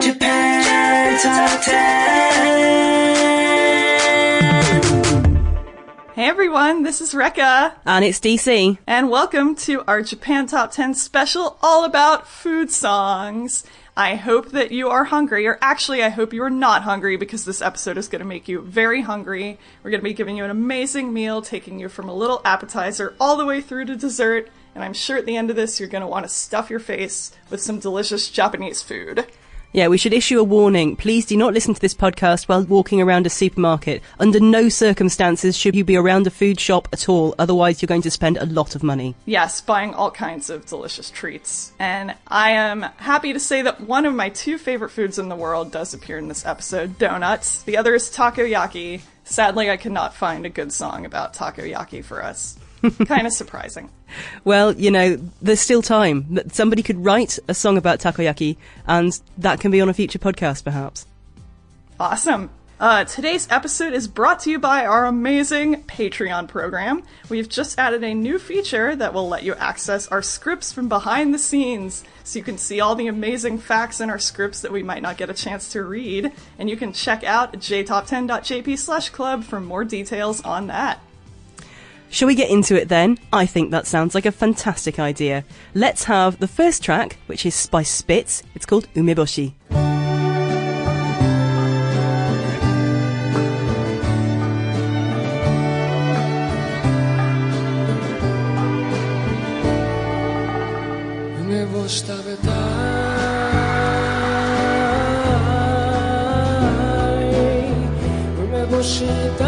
Japan Top 10. Hey everyone, this is Recca. And it's DC. And welcome to our Japan Top 10 special all about food songs. I hope that you are hungry, or actually, I hope you are not hungry because this episode is going to make you very hungry. We're going to be giving you an amazing meal, taking you from a little appetizer all the way through to dessert. And I'm sure at the end of this, you're going to want to stuff your face with some delicious Japanese food. Yeah, we should issue a warning. Please do not listen to this podcast while walking around a supermarket. Under no circumstances should you be around a food shop at all, otherwise, you're going to spend a lot of money. Yes, buying all kinds of delicious treats. And I am happy to say that one of my two favorite foods in the world does appear in this episode donuts. The other is takoyaki. Sadly, I cannot find a good song about takoyaki for us. kind of surprising. Well, you know, there's still time. Somebody could write a song about takoyaki, and that can be on a future podcast, perhaps. Awesome. Uh, today's episode is brought to you by our amazing Patreon program. We've just added a new feature that will let you access our scripts from behind the scenes. So you can see all the amazing facts in our scripts that we might not get a chance to read. And you can check out jtop10.jp slash club for more details on that. Shall we get into it then? I think that sounds like a fantastic idea. Let's have the first track, which is by Spitz. It's called Umeboshi. 僕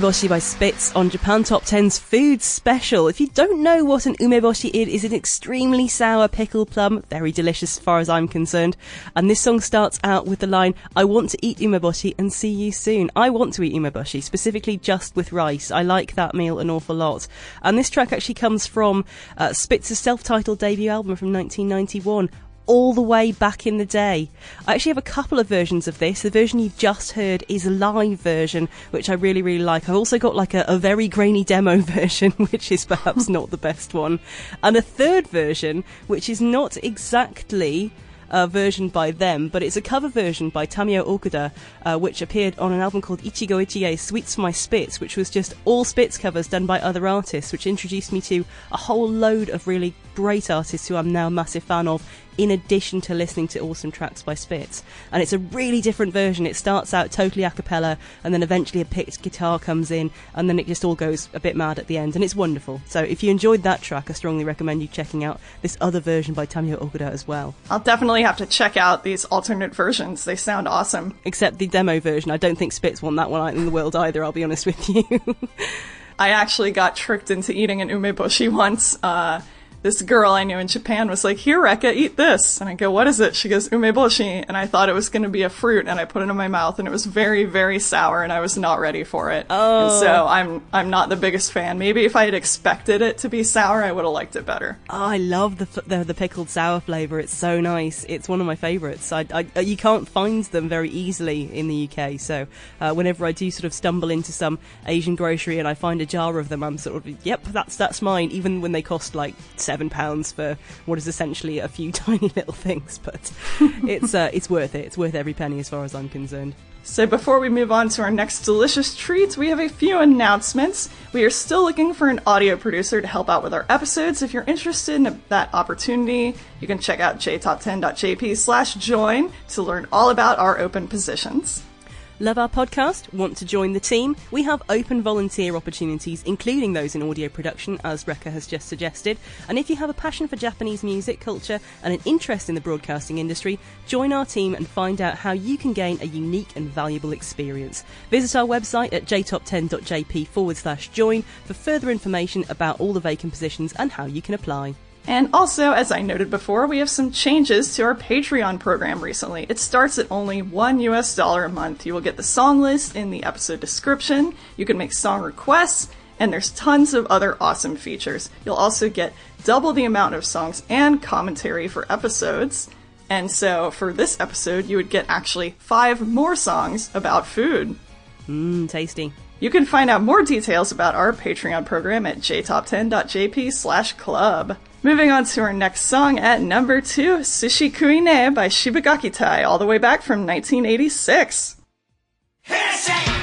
Umeboshi by Spitz on Japan Top 10's Food Special. If you don't know what an umeboshi is, it's an extremely sour pickled plum, very delicious as far as I'm concerned. And this song starts out with the line, I want to eat umeboshi and see you soon. I want to eat umeboshi, specifically just with rice. I like that meal an awful lot. And this track actually comes from uh, Spitz's self-titled debut album from 1991 all the way back in the day. I actually have a couple of versions of this. The version you've just heard is a live version, which I really, really like. I've also got like a, a very grainy demo version, which is perhaps not the best one, and a third version, which is not exactly uh, version by them, but it's a cover version by Tamio Okuda, uh, which appeared on an album called Ichigo Ichie Sweets for My Spitz, which was just all Spitz covers done by other artists, which introduced me to a whole load of really great artists who I'm now a massive fan of, in addition to listening to awesome tracks by Spitz. And it's a really different version. It starts out totally a cappella, and then eventually a picked guitar comes in, and then it just all goes a bit mad at the end, and it's wonderful. So if you enjoyed that track, I strongly recommend you checking out this other version by Tamio Okuda as well. I'll definitely have to check out these alternate versions. They sound awesome. Except the demo version. I don't think Spitz want that one out in the world either, I'll be honest with you. I actually got tricked into eating an umeboshi once. Uh, this girl I knew in Japan was like, "Here, Recca, eat this," and I go, "What is it?" She goes, "Umeboshi," and I thought it was going to be a fruit, and I put it in my mouth, and it was very, very sour, and I was not ready for it. Oh. And so I'm I'm not the biggest fan. Maybe if I had expected it to be sour, I would have liked it better. Oh, I love the, the the pickled sour flavour. It's so nice. It's one of my favourites. I, I, uh, you can't find them very easily in the UK. So uh, whenever I do sort of stumble into some Asian grocery and I find a jar of them, I'm sort of yep, that's that's mine. Even when they cost like seven pounds for what is essentially a few tiny little things, but it's uh, it's worth it. It's worth every penny as far as I'm concerned. So before we move on to our next delicious treats, we have a few announcements. We are still looking for an audio producer to help out with our episodes. If you're interested in that opportunity, you can check out jtop10.jp slash join to learn all about our open positions. Love our podcast? Want to join the team? We have open volunteer opportunities, including those in audio production, as Recca has just suggested. And if you have a passion for Japanese music, culture, and an interest in the broadcasting industry, join our team and find out how you can gain a unique and valuable experience. Visit our website at jtop10.jp forward slash join for further information about all the vacant positions and how you can apply. And also, as I noted before, we have some changes to our Patreon program recently. It starts at only one US dollar a month. You will get the song list in the episode description, you can make song requests, and there's tons of other awesome features. You'll also get double the amount of songs and commentary for episodes. And so, for this episode, you would get actually five more songs about food. Mmm, tasty. You can find out more details about our Patreon program at jtop10.jp slash club. Moving on to our next song at number two, Sushi Kuine by Shibagaki Tai, all the way back from 1986. ト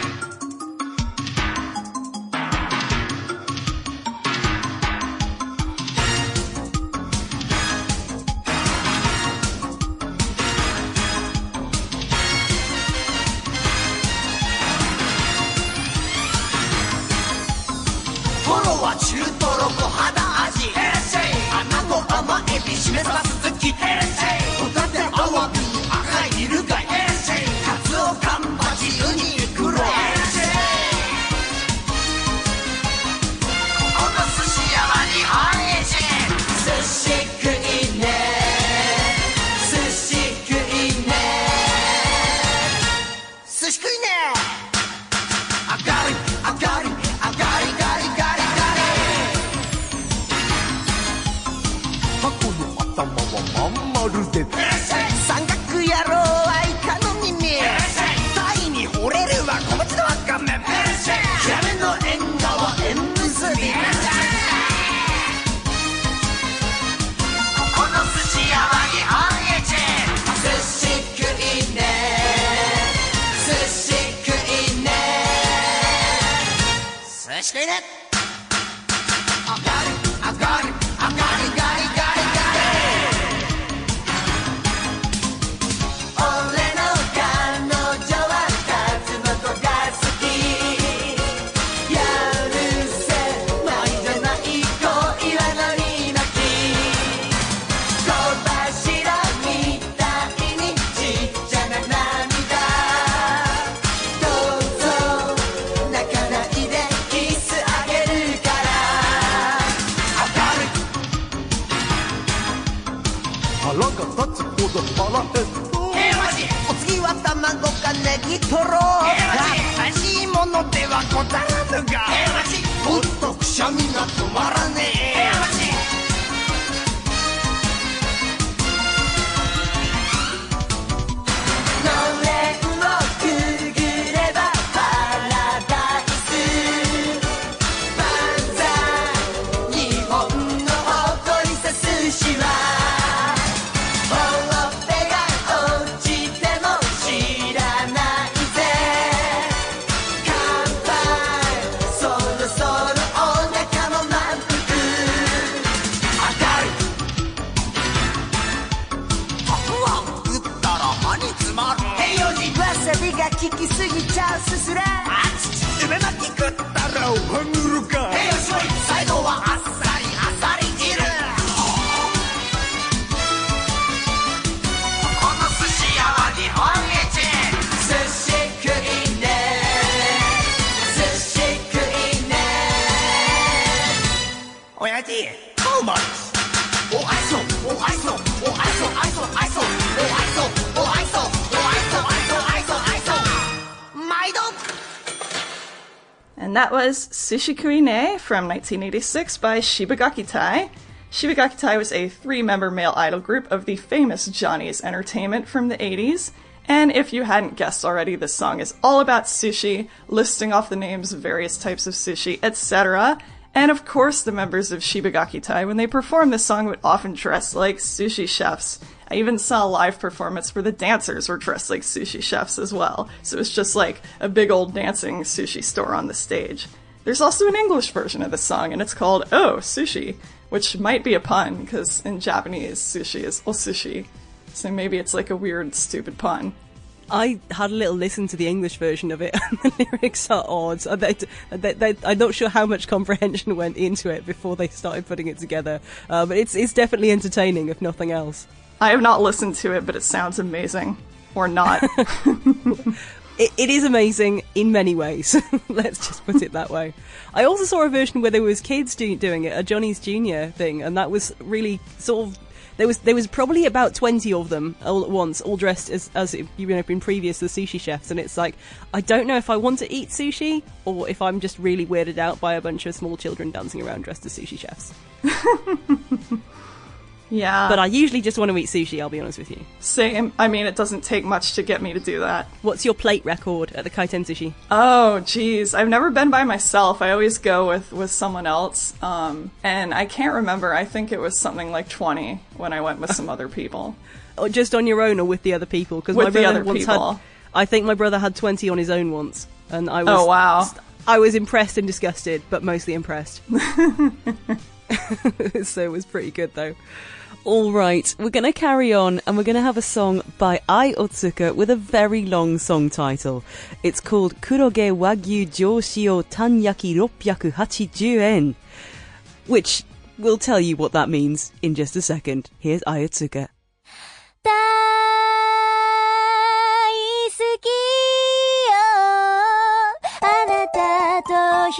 that was Sushi Kuine from 1986 by Shibagaki Tai. Shibagaki Tai was a three member male idol group of the famous Johnny's Entertainment from the 80s. And if you hadn't guessed already, this song is all about sushi, listing off the names of various types of sushi, etc. And of course, the members of Shibagaki Tai, when they performed this song, would often dress like sushi chefs. I even saw a live performance where the dancers were dressed like sushi chefs as well. So it was just like a big old dancing sushi store on the stage. There's also an English version of the song, and it's called Oh Sushi, which might be a pun, because in Japanese, sushi is osushi. So maybe it's like a weird, stupid pun. I had a little listen to the English version of it, and the lyrics are odd. They- they- they- I'm not sure how much comprehension went into it before they started putting it together, uh, but it's it's definitely entertaining, if nothing else. I have not listened to it, but it sounds amazing. Or not. It, it is amazing in many ways. Let's just put it that way. I also saw a version where there was kids do, doing it, a Johnny's Junior thing, and that was really sort of. There was there was probably about twenty of them all at once, all dressed as as you know been previous the sushi chefs, and it's like I don't know if I want to eat sushi or if I'm just really weirded out by a bunch of small children dancing around dressed as sushi chefs. yeah. But I usually just want to eat sushi. I'll be honest with you. Same. I mean, it doesn't take much to get me to do that. What's your plate record at the Kaiten Sushi? Oh, geez. I've never been by myself. I always go with, with someone else. Um, and I can't remember. I think it was something like 20 when I went with some other people. Or just on your own or with the other people? Because With my the brother other once people. had. I think my brother had twenty on his own once, and I was. Oh, wow. I was impressed and disgusted, but mostly impressed. so it was pretty good though. All right, we're going to carry on and we're going to have a song by Ai Otsuka with a very long song title. It's called Kuroge Wagyu Joshio Tanyaki 680 en, which we'll tell you what that means in just a second. Here's Ai Otsuka. 大好きよあなたと一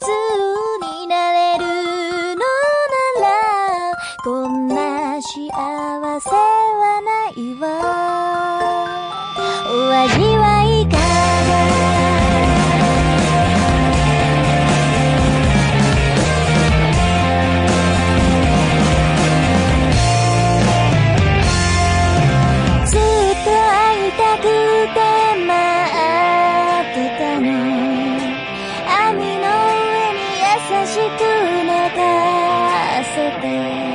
つ Thank you.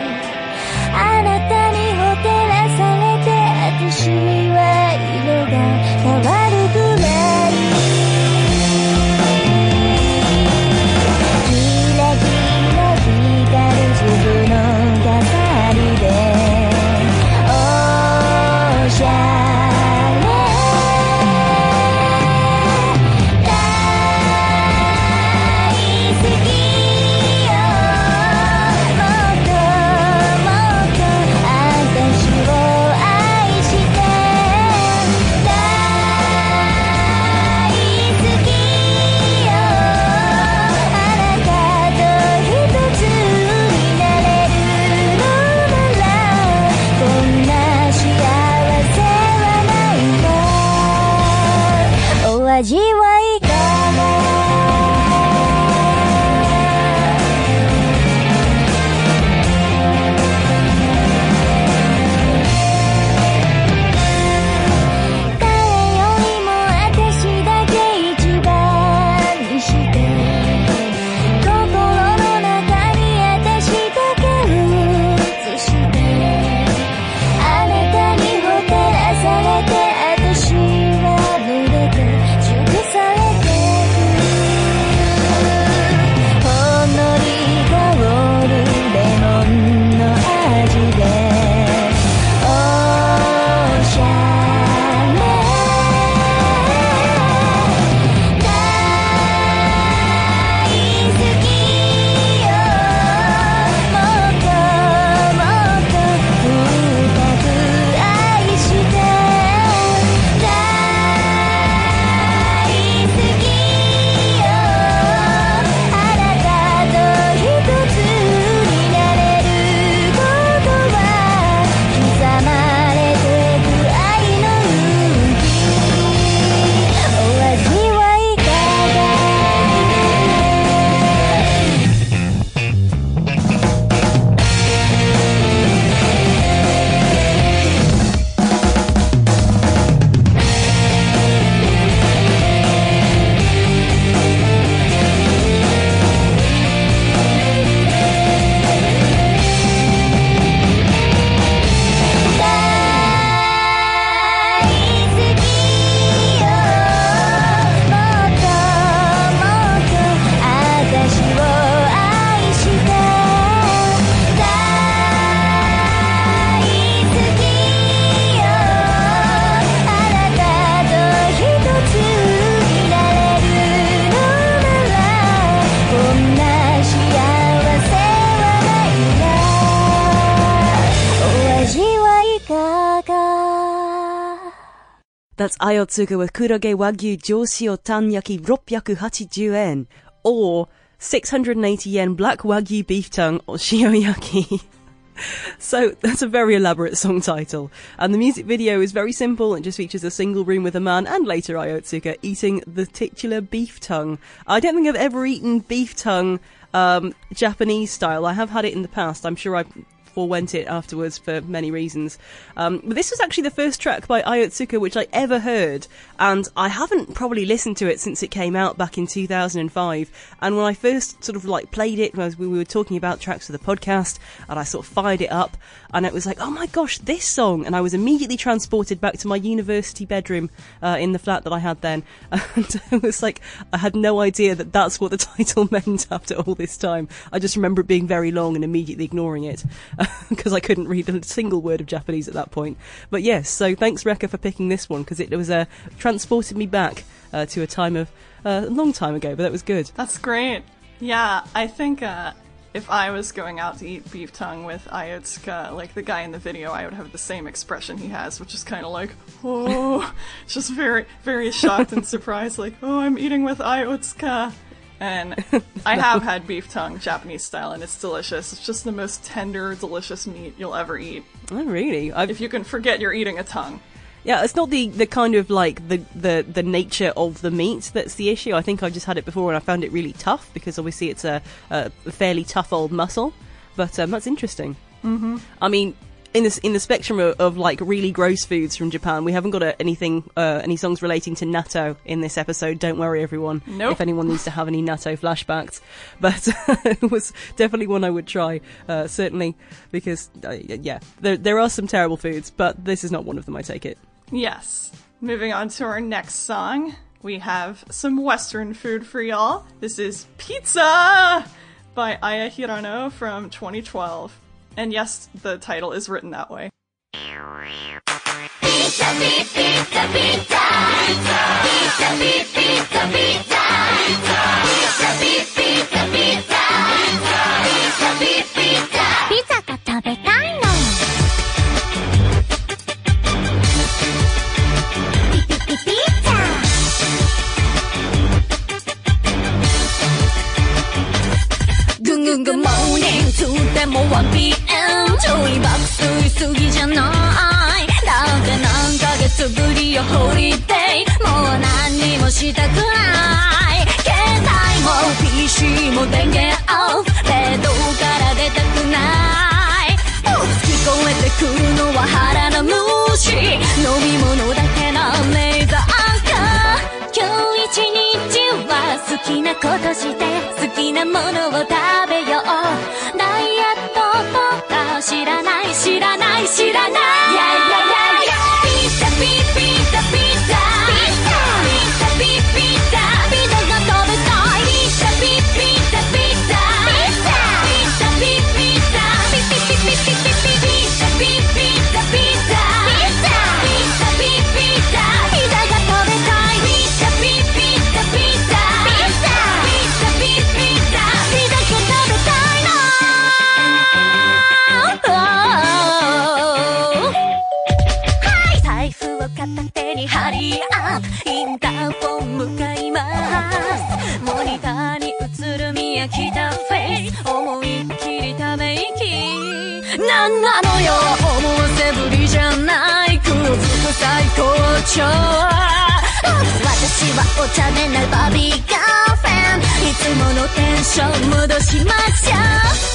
Ai Otsuka with Kuroge Wagyu Joshio Tanyaki 680 yen, or 680 yen black Wagyu beef tongue or shioyaki. So that's a very elaborate song title, and the music video is very simple. It just features a single room with a man and later Ai Otsuka eating the titular beef tongue. I don't think I've ever eaten beef tongue um, Japanese style. I have had it in the past. I'm sure I forewent it afterwards for many reasons. Um, but this was actually the first track by Ai Otsuka which I ever heard, and I haven't probably listened to it since it came out back in 2005. And when I first sort of like played it, we were talking about tracks for the podcast, and I sort of fired it up, and it was like, oh my gosh, this song! And I was immediately transported back to my university bedroom uh, in the flat that I had then, and it was like I had no idea that that's what the title meant after all this time. I just remember it being very long and immediately ignoring it because I couldn't read a single word of Japanese at that point. But yes, so thanks Recca for picking this one because it was uh, transported me back uh, to a time of uh, a long time ago, but that was good. That's great. Yeah, I think uh, if I was going out to eat beef tongue with Ai Otsuka, like the guy in the video, I would have the same expression he has, which is kind of like, oh, just very, very shocked and surprised, like, oh, I'm eating with Ai Otsuka. And I have had beef tongue Japanese style, and it's delicious. It's just the most tender, delicious meat you'll ever eat. Oh, really? I've, If you can forget you're eating a tongue. Yeah, it's not the, the kind of like the, the, the nature of the meat that's the issue. I think I just had it before and I found it really tough because obviously it's a, a fairly tough old muscle. But um, that's interesting. Mm-hmm. I mean, in the in the spectrum of, of like really gross foods from Japan, we haven't got a, anything uh, any songs relating to natto in this episode. Don't worry, everyone. Nope. If anyone needs to have any natto flashbacks, but it was definitely one I would try. Uh, certainly because uh, yeah, there there are some terrible foods, but this is not one of them. I take it. Yes. Moving on to our next song, we have some Western food for y'all. This is Pizza by Aya Hirano from 2012. And yes, the title is written that way.「ピょう。私はお茶目なバビーガーフェン。いつものテンション戻しましょう。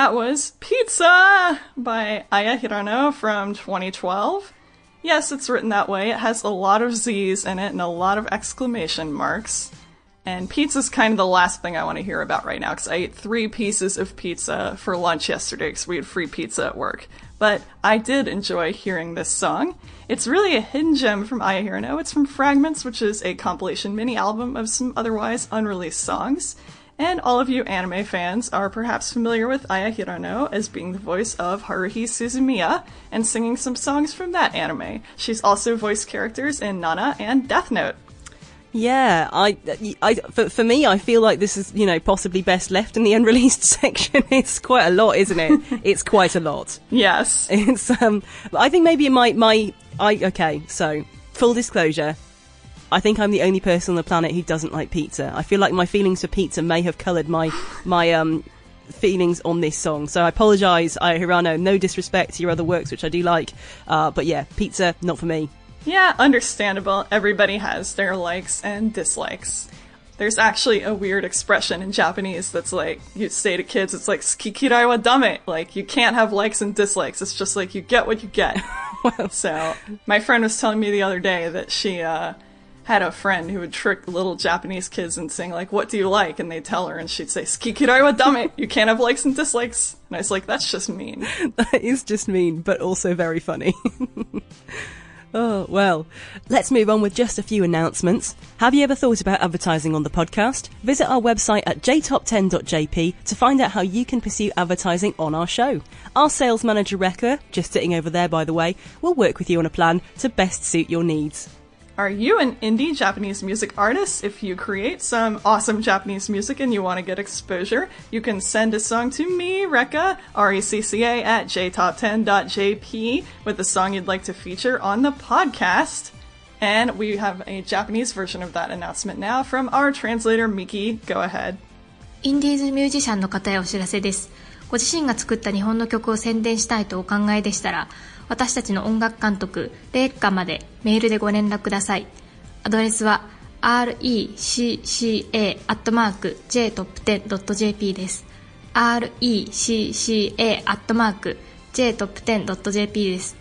That was Pizza by Aya Hirano from 2012. Yes, it's written that way. It has a lot of Z's in it and a lot of exclamation marks. And pizza's kind of the last thing I want to hear about right now because I ate three pieces of pizza for lunch yesterday because we had free pizza at work. But I did enjoy hearing this song. It's really a hidden gem from Aya Hirano. It's from Fragments, which is a compilation mini album of some otherwise unreleased songs. And all of you anime fans are perhaps familiar with Aya Hirano as being the voice of Haruhi Suzumiya and singing some songs from that anime. She's also voiced characters in Nana and Death Note. Yeah, I, I, for, for me, I feel like this is, you know, possibly best left in the unreleased section. It's quite a lot, isn't it? it's quite a lot. Yes. It's, um, I think maybe my, my, I, okay, so, full disclosure, I think I'm the only person on the planet who doesn't like pizza. I feel like my feelings for pizza may have coloured my, my, um, feelings on this song. So I apologise, Hirano, no disrespect to your other works, which I do like, uh, but yeah, pizza, not for me. Yeah, understandable. Everybody has their likes and dislikes. There's actually a weird expression in Japanese that's like, you say to kids, it's like, skikirai wa dame. Like, you can't have likes and dislikes. It's just like, you get what you get. so, my friend was telling me the other day that she, uh, had a friend who would trick little Japanese kids and saying like, "What do you like?" and they'd tell her, and she'd say, "Skikirai wa dame." You can't have likes and dislikes. And I was like, "That's just mean." That is just mean, but also very funny. oh, well, let's move on with just a few announcements. Have you ever thought about advertising on the podcast? Visit our website at jtop10.jp to find out how you can pursue advertising on our show. Our sales manager, Recca, just sitting over there by the way, will work with you on a plan to best suit your needs. Are you an indie Japanese music artist? If you create some awesome Japanese music and you want to get exposure, you can send a song to me, Rekka, R-E-C-C-A, at jtop10.jp with a song you'd like to feature on the podcast. And we have a Japanese version of that announcement now from our translator, Miki. Go ahead. インディーズミュージシャンの方へお知らせです。ご自身が作った日本の曲を宣伝したいとお考えでしたら、 私たちの音楽監督、レイカまでメールでご連絡ください。アドレスは recca.jtop10.jp です。recca.jtop10.jp です。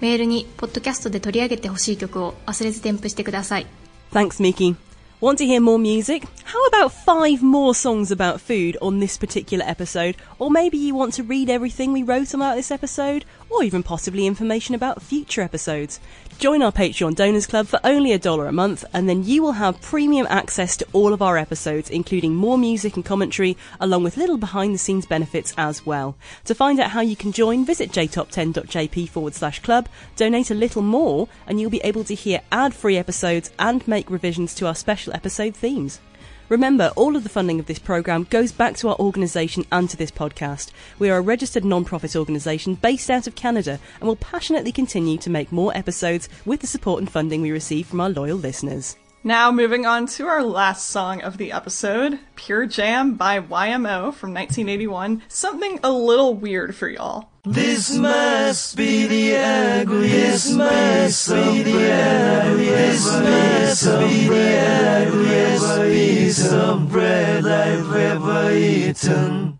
メールに、ポッドキャストで取り上げてほしい曲を忘れず添付してください。Thanks, Miki. Want to hear more music? How about five more songs about food on this particular episode? Or maybe you want to read everything we wrote about this episode? Or even possibly information about future episodes? Join our Patreon Donors Club for only a dollar a month, and then you will have premium access to all of our episodes, including more music and commentary, along with little behind the scenes benefits as well. To find out how you can join, visit jtop10.jp forward slash club, donate a little more, and you'll be able to hear ad free episodes and make revisions to our special episode themes. Remember, all of the funding of this programme goes back to our organisation and to this podcast. We are a registered non-profit organisation based out of Canada and will passionately continue to make more episodes with the support and funding we receive from our loyal listeners. Now, moving on to our last song of the episode, Pure Jam by YMO from 1981. Something a little weird for y'all. This must be the ugliest piece of bread. This must be the ugliest piece of bread I've ever eaten.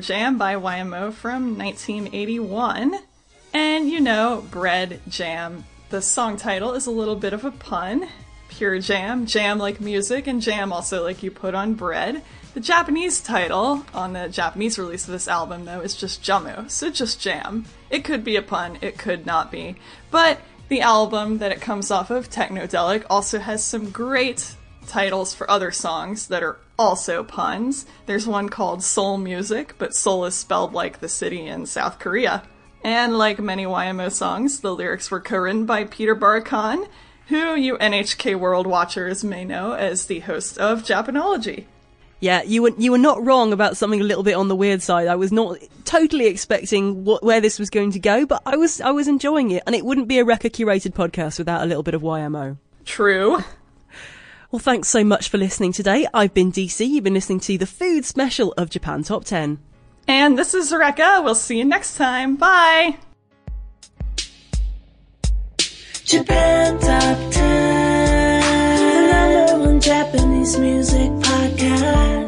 Jam by YMO from 1981. And you know, bread jam. The song title is a little bit of a pun. Pure jam, jam like music, and jam also like you put on bread. The Japanese title on the Japanese release of this album, though, is just Jamu, so just jam. It could be a pun, it could not be. But the album that it comes off of, Technodelic, also has some great titles for other songs that are also puns. There's one called Soul Music, but Seoul is spelled like the city in South Korea. And like many YMO songs, the lyrics were co-written by Peter Barakan, who you NHK World watchers may know as the host of Japanology. Yeah, you were you were not wrong about something a little bit on the weird side. I was not totally expecting what, where this was going to go, but I was I was enjoying it, and it wouldn't be a Recca curated podcast without a little bit of YMO. True. Well, thanks so much for listening today. I've been DC. You've been listening to the food special of Japan Top 10. And this is Recca. We'll see you next time. Bye. Japan Top 10, the number one Japanese music podcast.